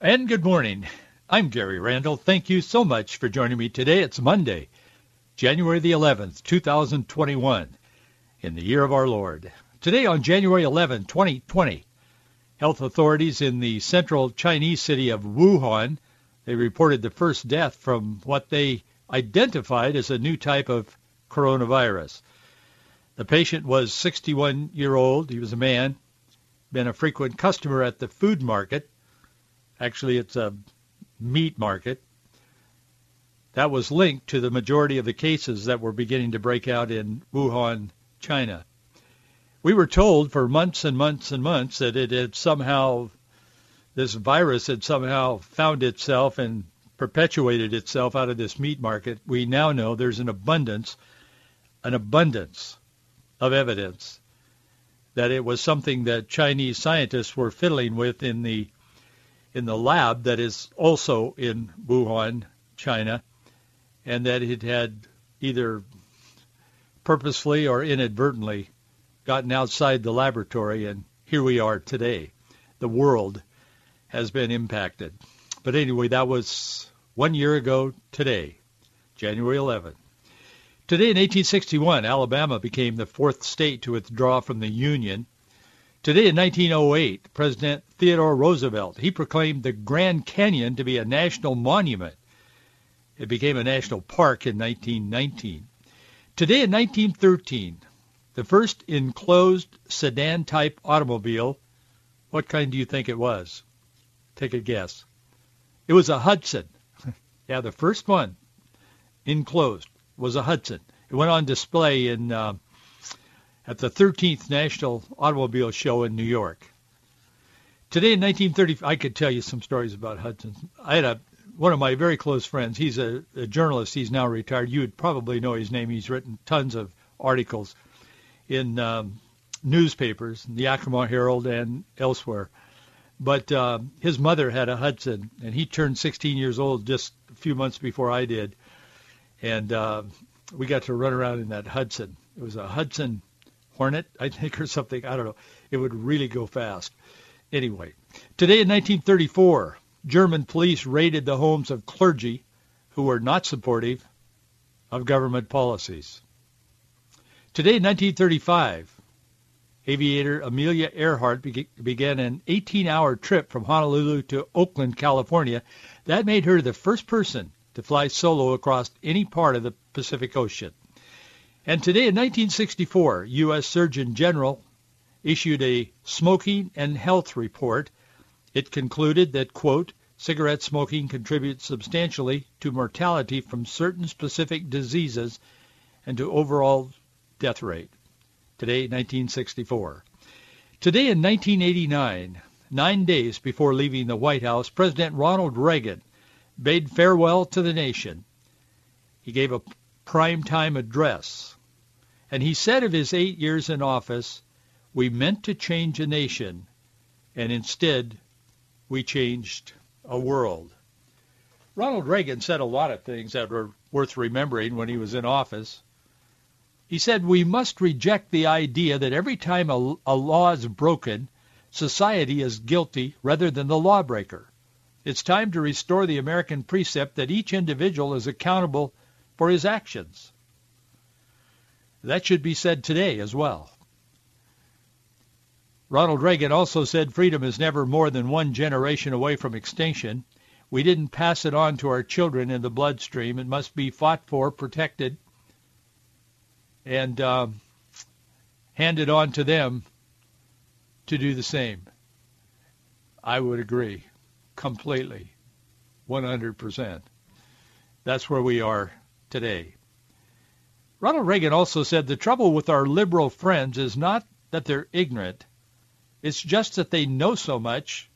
And good morning. I'm Gary Randall. Thank you so much for joining me today. It's Monday, January the 11th, 2021, in the year of our Lord. Today on January 11, 2020, health authorities in the central Chinese city of Wuhan, they reported the first death from what they identified as a new type of coronavirus. The patient was 61 year old. He was a man, been a frequent customer at the food market Actually, it's a meat market. That was linked to the majority of the cases that were beginning to break out in Wuhan, China. We were told for months and months and months that it had somehow, this virus had somehow found itself and perpetuated itself out of this meat market. We now know there's an abundance, an abundance of evidence that it was something that Chinese scientists were fiddling with in the in the lab that is also in Wuhan, China, and that it had either purposefully or inadvertently gotten outside the laboratory, and here we are today. The world has been impacted. But anyway, that was one year ago today, January 11. Today in 1861, Alabama became the fourth state to withdraw from the Union Today in 1908, President Theodore Roosevelt, he proclaimed the Grand Canyon to be a national monument. It became a national park in 1919. Today in 1913, the first enclosed sedan-type automobile, what kind do you think it was? Take a guess. It was a Hudson. yeah, the first one enclosed was a Hudson. It went on display in uh, at the 13th National Automobile Show in New York. Today in 1930, I could tell you some stories about Hudson. I had a one of my very close friends. He's a, a journalist. He's now retired. You would probably know his name. He's written tons of articles in um, newspapers, the Yakima Herald and elsewhere. But uh, his mother had a Hudson, and he turned 16 years old just a few months before I did. And uh, we got to run around in that Hudson. It was a Hudson Hornet, I think, or something. I don't know. It would really go fast. Anyway, today in 1934, German police raided the homes of clergy who were not supportive of government policies. Today in 1935, aviator Amelia Earhart began an 18-hour trip from Honolulu to Oakland, California. That made her the first person to fly solo across any part of the Pacific Ocean. And today in 1964, U.S. Surgeon General issued a smoking and health report. It concluded that, quote, cigarette smoking contributes substantially to mortality from certain specific diseases and to overall death rate. Today, 1964. Today in 1989, nine days before leaving the White House, President Ronald Reagan bade farewell to the nation. He gave a primetime address and he said of his eight years in office, we meant to change a nation, and instead we changed a world. Ronald Reagan said a lot of things that were worth remembering when he was in office. He said we must reject the idea that every time a, a law is broken, society is guilty rather than the lawbreaker. It's time to restore the American precept that each individual is accountable for his actions. That should be said today as well. Ronald Reagan also said freedom is never more than one generation away from extinction. We didn't pass it on to our children in the bloodstream. It must be fought for, protected, and uh, handed on to them to do the same. I would agree completely, 100%. That's where we are today. Ronald Reagan also said the trouble with our liberal friends is not that they're ignorant. It's just that they know so much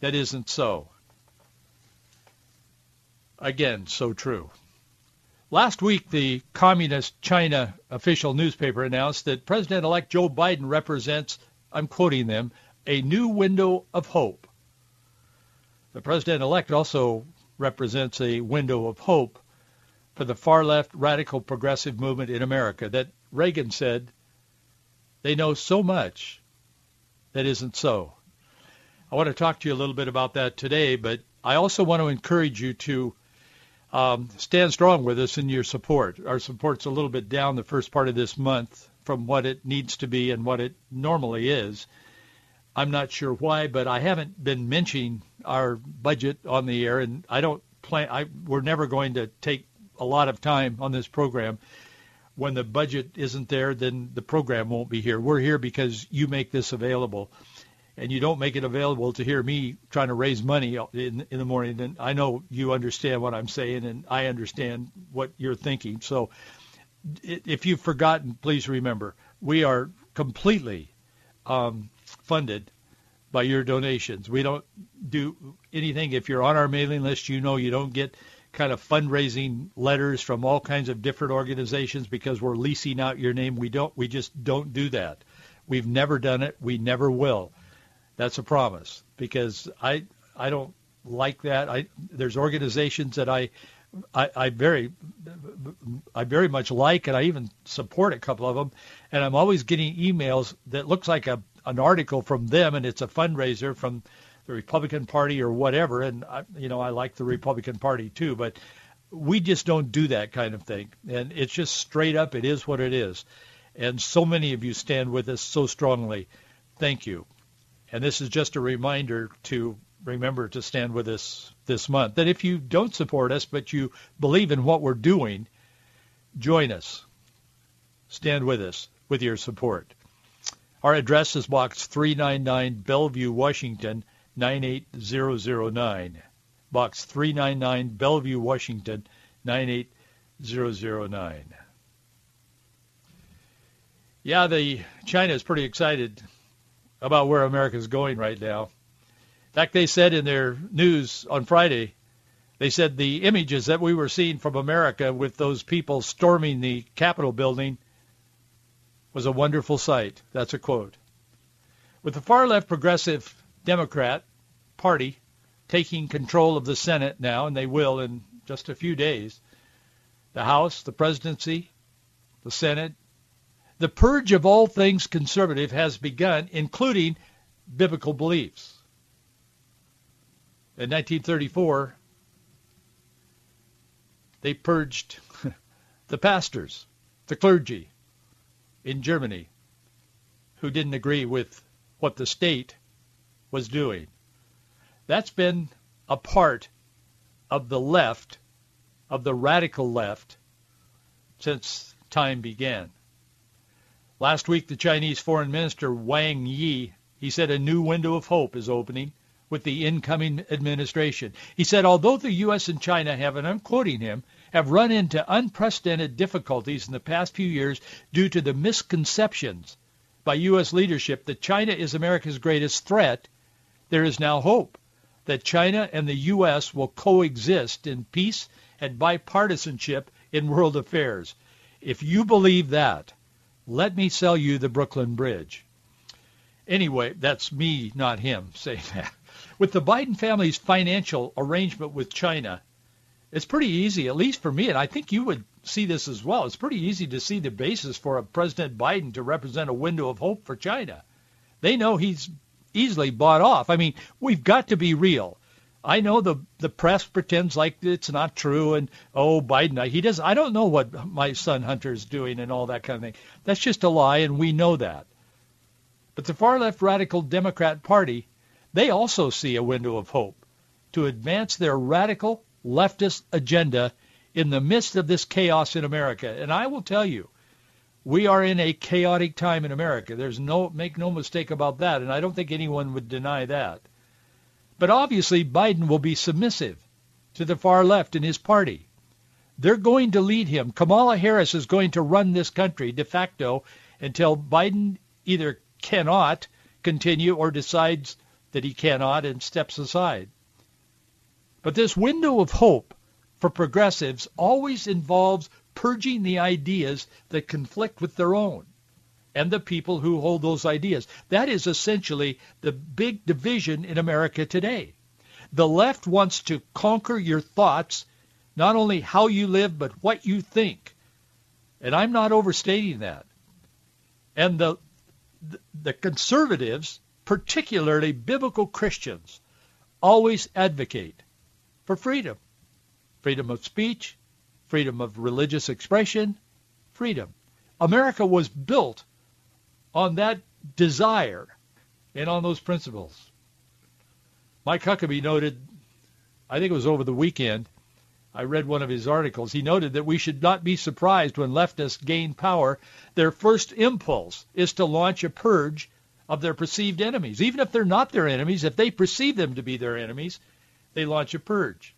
that isn't so. Again, so true. Last week, the Communist China official newspaper announced that President-elect Joe Biden represents, I'm quoting them, a new window of hope. The president-elect also represents a window of hope for the far-left radical progressive movement in America that Reagan said they know so much that isn't so. I want to talk to you a little bit about that today, but I also want to encourage you to um, stand strong with us in your support. Our support's a little bit down the first part of this month from what it needs to be and what it normally is. I'm not sure why, but I haven't been mentioning our budget on the air, and I don't plan. I, we're never going to take a lot of time on this program. When the budget isn't there, then the program won't be here. We're here because you make this available and you don't make it available to hear me trying to raise money in, in the morning, And I know you understand what I'm saying, and I understand what you're thinking. So if you've forgotten, please remember, we are completely um, funded by your donations. We don't do anything. If you're on our mailing list, you know you don't get kind of fundraising letters from all kinds of different organizations because we're leasing out your name. We don't. We just don't do that. We've never done it. We never will. That's a promise because I I don't like that. I there's organizations that I I, I very I very much like and I even support a couple of them and I'm always getting emails that looks like a an article from them and it's a fundraiser from the Republican Party or whatever and I, you know I like the Republican Party too but we just don't do that kind of thing and it's just straight up it is what it is and so many of you stand with us so strongly thank you and this is just a reminder to remember to stand with us this month. That if you don't support us, but you believe in what we're doing, join us. Stand with us with your support. Our address is Box 399, Bellevue, Washington, 98009. Box 399, Bellevue, Washington, 98009. Yeah, the China is pretty excited about where America's going right now. In fact, they said in their news on Friday, they said the images that we were seeing from America with those people storming the Capitol building was a wonderful sight. That's a quote. With the far left progressive Democrat Party taking control of the Senate now, and they will in just a few days, the House, the presidency, the Senate, the purge of all things conservative has begun, including biblical beliefs. In 1934, they purged the pastors, the clergy in Germany who didn't agree with what the state was doing. That's been a part of the left, of the radical left, since time began. Last week, the Chinese Foreign Minister Wang Yi, he said a new window of hope is opening with the incoming administration. He said, although the U.S. and China have, and I'm quoting him, have run into unprecedented difficulties in the past few years due to the misconceptions by U.S. leadership that China is America's greatest threat, there is now hope that China and the U.S. will coexist in peace and bipartisanship in world affairs. If you believe that, let me sell you the Brooklyn Bridge. Anyway, that's me, not him, saying that. With the Biden family's financial arrangement with China, it's pretty easy, at least for me, and I think you would see this as well. It's pretty easy to see the basis for a President Biden to represent a window of hope for China. They know he's easily bought off. I mean, we've got to be real. I know the the press pretends like it's not true, and oh, Biden, he does. I don't know what my son Hunter is doing and all that kind of thing. That's just a lie, and we know that. But the far left radical Democrat Party, they also see a window of hope to advance their radical leftist agenda in the midst of this chaos in America. And I will tell you, we are in a chaotic time in America. There's no make no mistake about that, and I don't think anyone would deny that. But obviously, Biden will be submissive to the far left in his party. They're going to lead him. Kamala Harris is going to run this country de facto until Biden either cannot continue or decides that he cannot and steps aside. But this window of hope for progressives always involves purging the ideas that conflict with their own and the people who hold those ideas. That is essentially the big division in America today. The left wants to conquer your thoughts, not only how you live, but what you think. And I'm not overstating that. And the, the conservatives, particularly biblical Christians, always advocate for freedom. Freedom of speech, freedom of religious expression, freedom. America was built on that desire and on those principles. Mike Huckabee noted, I think it was over the weekend, I read one of his articles. He noted that we should not be surprised when leftists gain power. Their first impulse is to launch a purge of their perceived enemies. Even if they're not their enemies, if they perceive them to be their enemies, they launch a purge.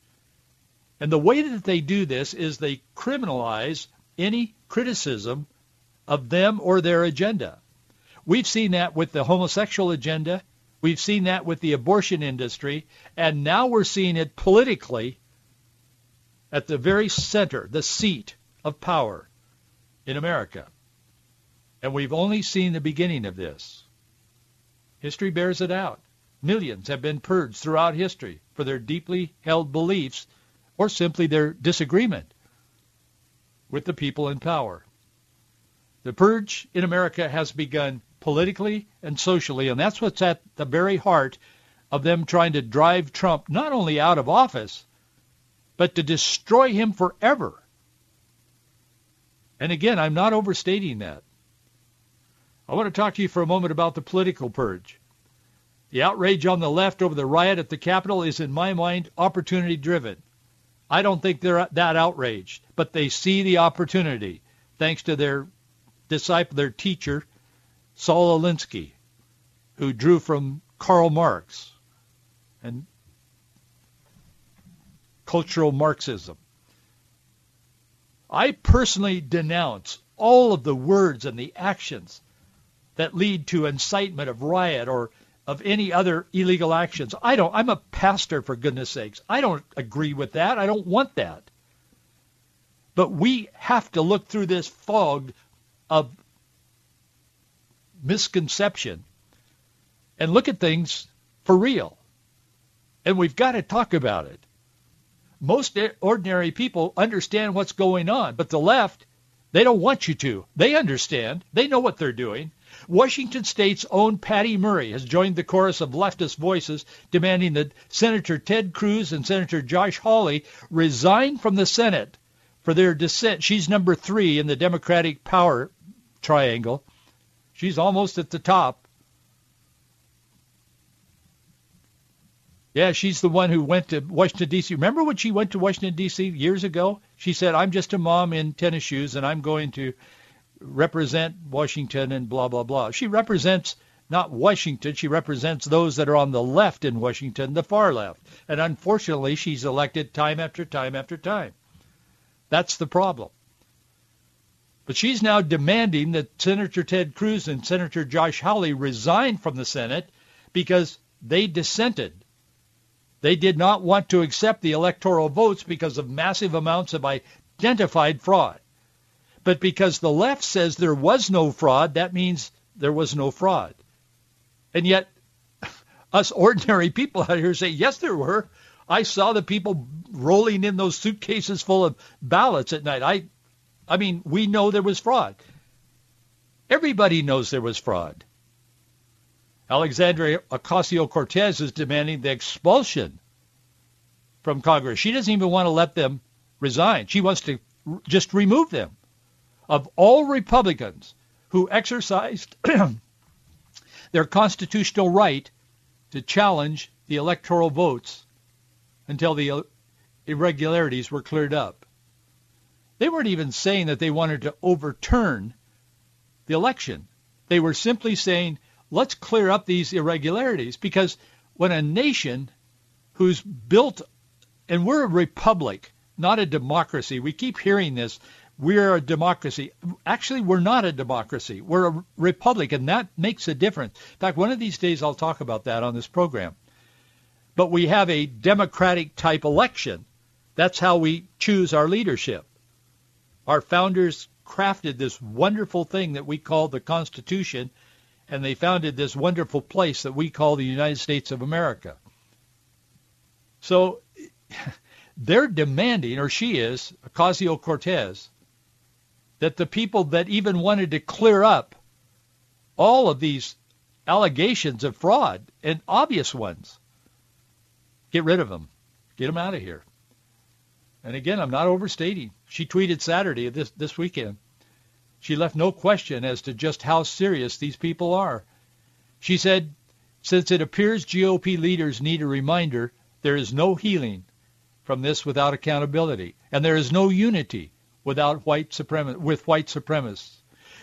And the way that they do this is they criminalize any criticism of them or their agenda. We've seen that with the homosexual agenda. We've seen that with the abortion industry. And now we're seeing it politically at the very center, the seat of power in America. And we've only seen the beginning of this. History bears it out. Millions have been purged throughout history for their deeply held beliefs or simply their disagreement with the people in power. The purge in America has begun politically and socially, and that's what's at the very heart of them trying to drive Trump not only out of office, but to destroy him forever. And again, I'm not overstating that. I want to talk to you for a moment about the political purge. The outrage on the left over the riot at the Capitol is, in my mind, opportunity driven. I don't think they're that outraged, but they see the opportunity thanks to their disciple, their teacher, Saul Alinsky, who drew from Karl Marx and cultural Marxism. I personally denounce all of the words and the actions that lead to incitement of riot or of any other illegal actions. I don't I'm a pastor for goodness sakes. I don't agree with that. I don't want that. But we have to look through this fog of misconception and look at things for real. And we've got to talk about it. Most ordinary people understand what's going on, but the left, they don't want you to. They understand. They know what they're doing. Washington State's own Patty Murray has joined the chorus of leftist voices demanding that Senator Ted Cruz and Senator Josh Hawley resign from the Senate for their dissent. She's number three in the Democratic power triangle. She's almost at the top. Yeah, she's the one who went to Washington, D.C. Remember when she went to Washington, D.C. years ago? She said, I'm just a mom in tennis shoes and I'm going to represent Washington and blah, blah, blah. She represents not Washington. She represents those that are on the left in Washington, the far left. And unfortunately, she's elected time after time after time. That's the problem. But she's now demanding that Senator Ted Cruz and Senator Josh Hawley resign from the Senate because they dissented. They did not want to accept the electoral votes because of massive amounts of identified fraud. But because the left says there was no fraud, that means there was no fraud. And yet, us ordinary people out here say, yes, there were. I saw the people rolling in those suitcases full of ballots at night. I I mean, we know there was fraud. Everybody knows there was fraud. Alexandria Ocasio-Cortez is demanding the expulsion from Congress. She doesn't even want to let them resign. She wants to just remove them. Of all Republicans who exercised their constitutional right to challenge the electoral votes until the irregularities were cleared up. They weren't even saying that they wanted to overturn the election. They were simply saying, let's clear up these irregularities because when a nation who's built, and we're a republic, not a democracy. We keep hearing this. We're a democracy. Actually, we're not a democracy. We're a republic, and that makes a difference. In fact, one of these days I'll talk about that on this program. But we have a democratic type election That's how we choose our leadership. Our founders crafted this wonderful thing that we call the Constitution, and they founded this wonderful place that we call the United States of America. So they're demanding, or she is, Ocasio-Cortez, that the people that even wanted to clear up all of these allegations of fraud and obvious ones, get rid of them. Get them out of here. And again, I'm not overstating. She tweeted Saturday this this weekend. She left no question as to just how serious these people are. She said, since it appears GOP leaders need a reminder, there is no healing from this without accountability, and there is no unity without white suprem- with white supremacists.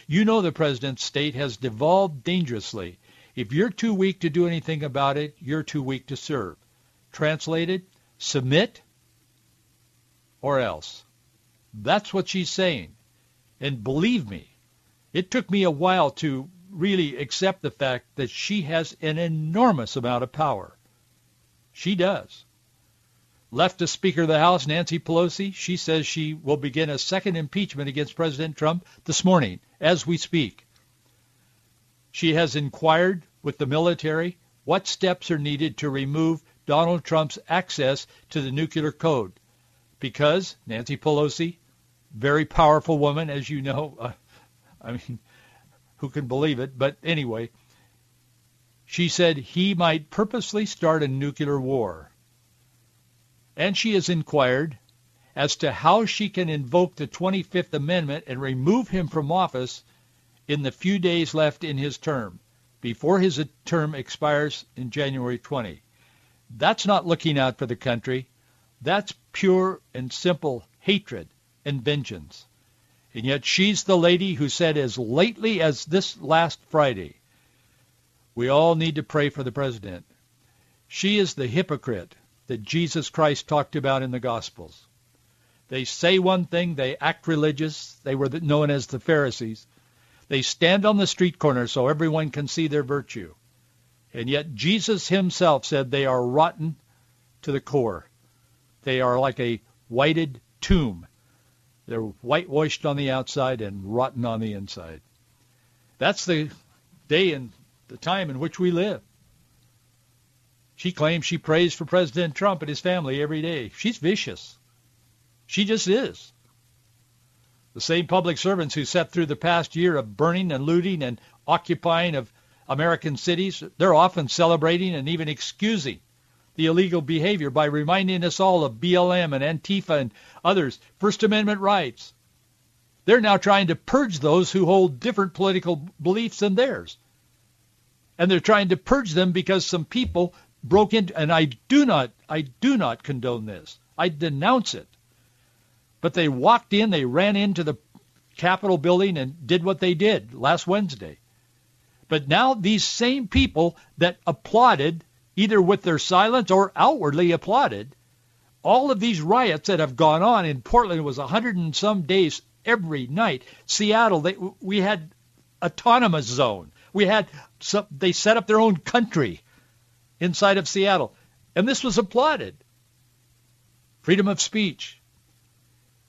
You know the president's state has devolved dangerously. If you're too weak to do anything about it, you're too weak to serve. Translated, submit or else. That's what she's saying. And believe me, it took me a while to really accept the fact that she has an enormous amount of power. She does. Leftist Speaker of the House, Nancy Pelosi, she says she will begin a second impeachment against President Trump this morning as we speak. She has inquired with the military what steps are needed to remove Donald Trump's access to the nuclear code because Nancy Pelosi, very powerful woman, as you know. Uh, I mean, who can believe it? But anyway, she said he might purposely start a nuclear war. And she has inquired as to how she can invoke the 25th Amendment and remove him from office in the few days left in his term, before his term expires in January 20. That's not looking out for the country. That's pure and simple hatred and vengeance. And yet she's the lady who said as lately as this last Friday, we all need to pray for the president. She is the hypocrite that Jesus Christ talked about in the Gospels. They say one thing, they act religious. They were known as the Pharisees. They stand on the street corner so everyone can see their virtue. And yet Jesus himself said they are rotten to the core. They are like a whited tomb. They're whitewashed on the outside and rotten on the inside. That's the day and the time in which we live. She claims she prays for President Trump and his family every day. She's vicious. She just is. The same public servants who sat through the past year of burning and looting and occupying of American cities, they're often celebrating and even excusing the illegal behavior by reminding us all of BLM and Antifa and others' First Amendment rights. They're now trying to purge those who hold different political beliefs than theirs. And they're trying to purge them because some people broke into, and I do not, I do not condone this. I denounce it. But they walked in, they ran into the Capitol building and did what they did last Wednesday. But now these same people that applauded either with their silence or outwardly applauded. All of these riots that have gone on in Portland was a hundred and some days every night. Seattle, they, we had autonomous zone. We had some, they set up their own country inside of Seattle, and this was applauded. Freedom of speech.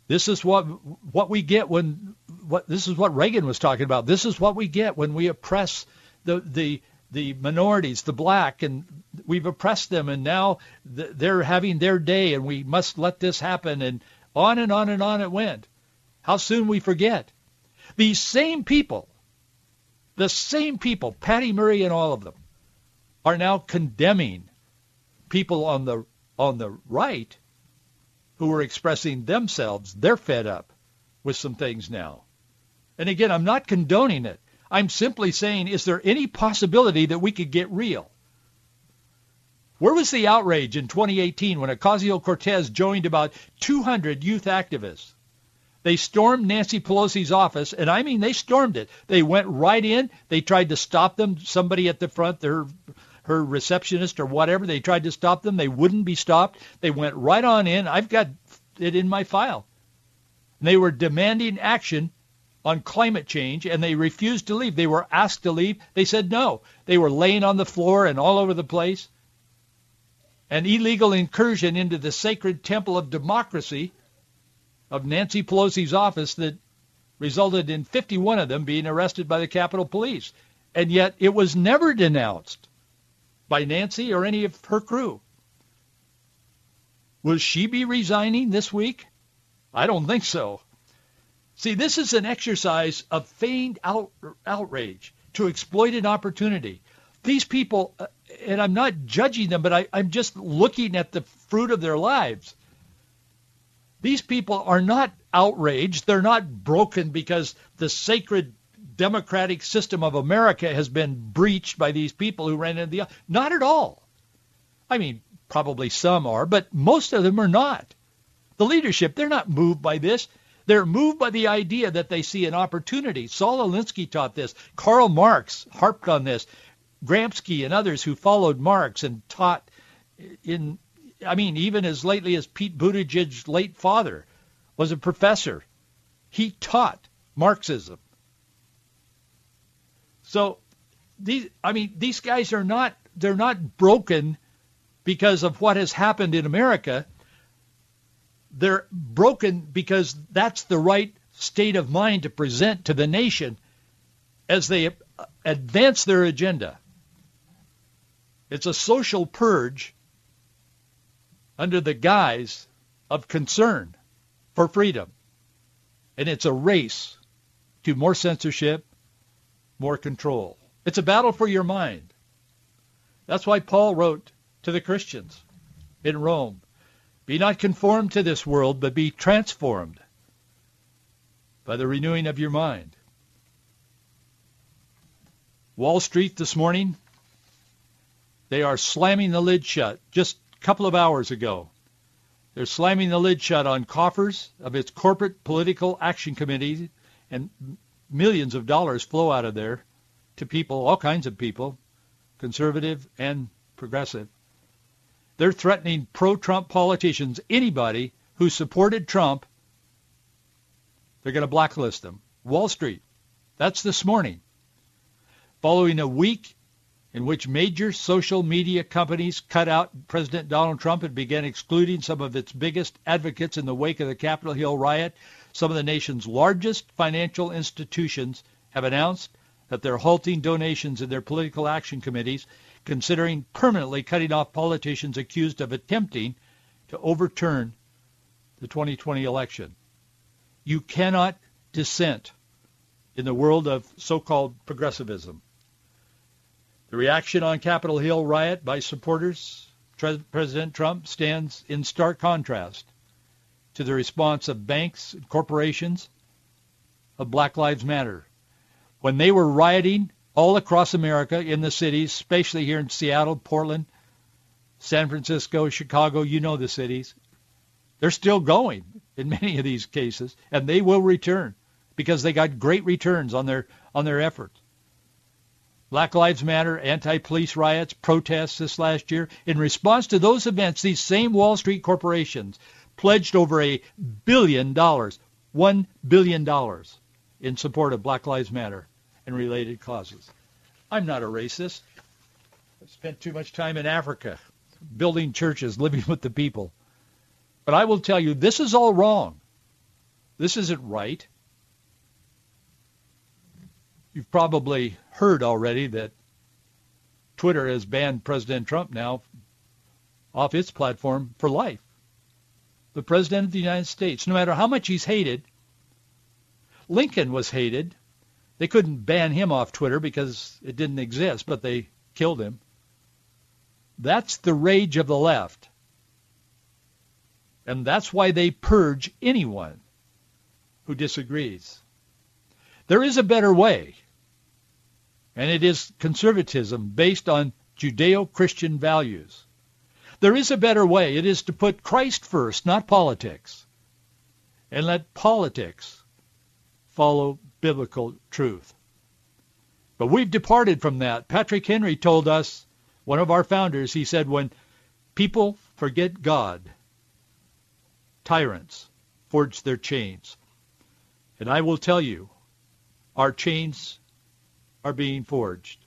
This is what what we get when what this is what Reagan was talking about. This is what we get when we oppress the the the minorities, the black, and we've oppressed them, and now they're having their day, and we must let this happen, and on and on and on it went. How soon we forget. These same people, the same people, Patty Murray and all of them, are now condemning people on the on the right who are expressing themselves. They're fed up with some things now. And again, I'm not condoning it. I'm simply saying, is there any possibility that we could get real? Where was the outrage in 2018 when Ocasio-Cortez joined about 200 youth activists? They stormed Nancy Pelosi's office, and I mean they stormed it. They went right in. They tried to stop them. Somebody at the front, their her receptionist or whatever, they tried to stop them. They wouldn't be stopped. They went right on in. I've got it in my file. And they were demanding action on climate change and they refused to leave. They were asked to leave. They said no. They were laying on the floor and all over the place. an illegal incursion into the sacred temple of democracy of Nancy Pelosi's office that resulted in 51 of them being arrested by the Capitol Police. And yet it was never denounced by Nancy or any of her crew. Will she be resigning this week? I don't think so. See, this is an exercise of feigned out, outrage to exploit an opportunity. These people, uh, and I'm not judging them, but I, I'm just looking at the fruit of their lives. These people are not outraged. They're not broken because the sacred democratic system of America has been breached by these people who ran into the... Not at all. I mean, probably some are, but most of them are not. The leadership, they're not moved by this. They're moved by the idea that they see an opportunity. Saul Alinsky taught this. Karl Marx harped on this. Gramsci and others who followed Marx and taught in I mean, even as lately as Pete Buttigieg's late father was a professor. He taught Marxism. So these, I mean, these guys are not, they're not broken because of what has happened in America. They're broken because that's the right state of mind to present to the nation as they advance their agenda. It's a social purge under the guise of concern for freedom. And it's a race to more censorship, more control. It's a battle for your mind. That's why Paul wrote to the Christians in Rome, be not conformed to this world, but be transformed by the renewing of your mind. Wall Street this morning, they are slamming the lid shut. Just a couple of hours ago. They're slamming the lid shut on coffers of its corporate political action committee, and millions of dollars flow out of there to people, all kinds of people, conservative and progressive. They're threatening pro-Trump politicians, anybody who supported Trump, they're going to blacklist them. Wall Street. That's this morning. Following a week in which major social media companies cut out President Donald Trump and began excluding some of its biggest advocates in the wake of the Capitol Hill riot. Some of the nation's largest financial institutions have announced that they're halting donations in their political action committees, considering permanently cutting off politicians accused of attempting to overturn the 2020 election. You cannot dissent in the world of so-called progressivism. The reaction on Capitol Hill riot by supporters President Trump stands in stark contrast to the response of banks corporations of Black Lives Matter. When they were rioting all across America in the cities, especially here in Seattle, Portland, San Francisco, Chicago, you know the cities, they're still going in many of these cases, and they will return because they got great returns on their on their efforts. Black Lives Matter, anti-police riots, protests this last year. In response to those events, these same Wall Street corporations pledged over a billion dollars, one billion dollars in support of Black Lives Matter and related causes. I'm not a racist. I've spent too much time in Africa building churches, living with the people. But I will tell you, this is all wrong. This isn't right. You've probably heard already that Twitter has banned President Trump now off its platform for life. The President of the United States, no matter how much he's hated, Lincoln was hated. They couldn't ban him off Twitter because it didn't exist, but they killed him. That's the rage of the left. And that's why they purge anyone who disagrees. There is a better way and it is conservatism based on Judeo-Christian values. There is a better way. It is to put Christ first, not politics, and let politics follow biblical truth. But we've departed from that. Patrick Henry told us, one of our founders, he said, when people forget God, tyrants forge their chains. And I will tell you, our chains are being forged.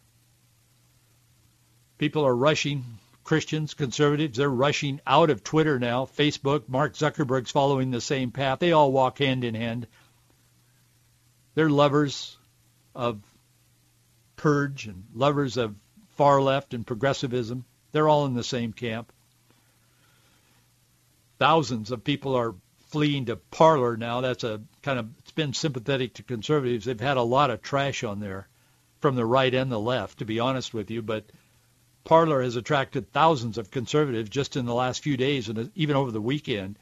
People are rushing Christians, conservatives, they're rushing out of Twitter now. Facebook, Mark Zuckerberg's following the same path. They all walk hand in hand. They're lovers of purge and lovers of far left and progressivism. They're all in the same camp. Thousands of people are fleeing to Parler now. That's a kind of it's been sympathetic to conservatives. They've had a lot of trash on there from the right and the left, to be honest with you, but Parler has attracted thousands of conservatives just in the last few days and even over the weekend.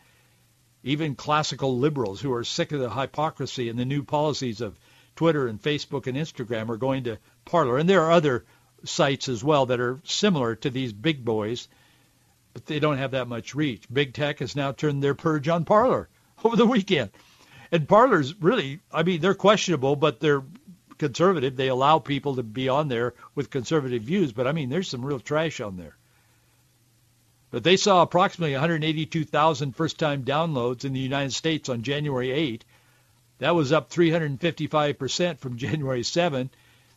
Even classical liberals who are sick of the hypocrisy and the new policies of Twitter and Facebook and Instagram are going to Parler. And there are other sites as well that are similar to these big boys, but they don't have that much reach. Big tech has now turned their purge on Parler over the weekend. And Parler's really, I mean, they're questionable, but they're conservative. They allow people to be on there with conservative views, but I mean, there's some real trash on there. But they saw approximately 182,000 first-time downloads in the United States on January 8. That was up 355% from January 7.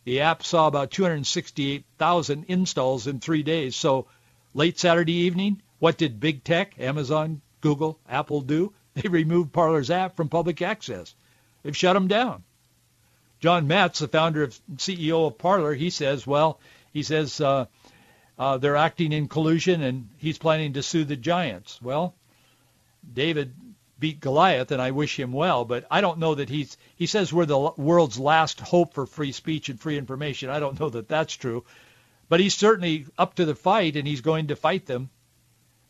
The app saw about 268,000 installs in three days. So late Saturday evening, what did big tech, Amazon, Google, Apple do? They removed Parler's app from public access. They've shut them down. John Matze, the founder and CEO of Parler, he says, well, he says uh, uh, they're acting in collusion and he's planning to sue the giants. Well, David beat Goliath, and I wish him well, but I don't know that he's. He says we're the world's last hope for free speech and free information. I don't know that that's true, but he's certainly up to the fight, and he's going to fight them.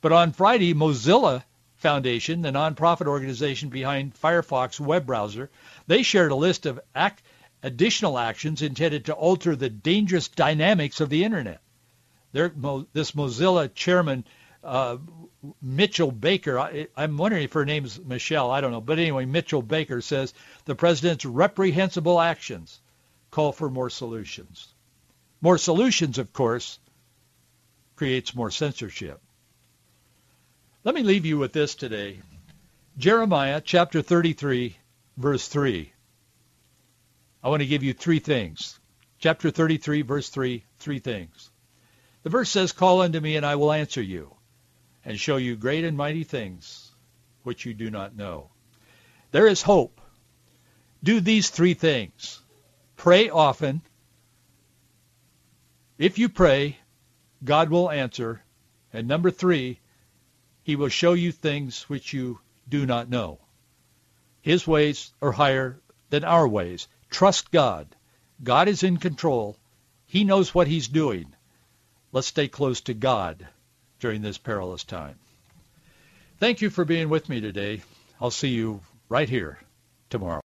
But on Friday, Mozilla Foundation, the nonprofit organization behind Firefox web browser, they shared a list of act, additional actions intended to alter the dangerous dynamics of the internet. There, this Mozilla chairman, uh, Mitchell Baker, I, I'm wondering if her name's Michelle, I don't know. But anyway, Mitchell Baker says the president's reprehensible actions call for more solutions. More solutions, of course, creates more censorship. Let me leave you with this today. Jeremiah chapter 33, verse 3. I want to give you three things. Chapter 33, verse 3, three things. The verse says, Call unto me, and I will answer you, and show you great and mighty things which you do not know. There is hope. Do these three things. Pray often. If you pray, God will answer. And number three, he will show you things which you do not know. His ways are higher than our ways. Trust God. God is in control. He knows what he's doing. Let's stay close to God during this perilous time. Thank you for being with me today. I'll see you right here tomorrow.